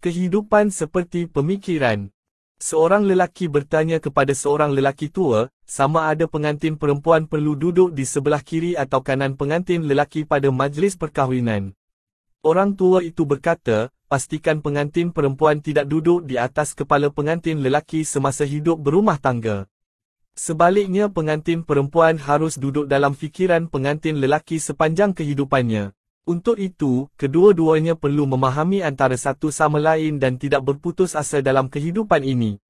Kehidupan seperti pemikiran. Seorang lelaki bertanya kepada seorang lelaki tua, sama ada pengantin perempuan perlu duduk di sebelah kiri atau kanan pengantin lelaki pada majlis perkahwinan. Orang tua itu berkata, pastikan pengantin perempuan tidak duduk di atas kepala pengantin lelaki semasa hidup berumah tangga. Sebaliknya pengantin perempuan harus duduk dalam fikiran pengantin lelaki sepanjang kehidupannya. Untuk itu, kedua-duanya perlu memahami antara satu sama lain dan tidak berputus asa dalam kehidupan ini.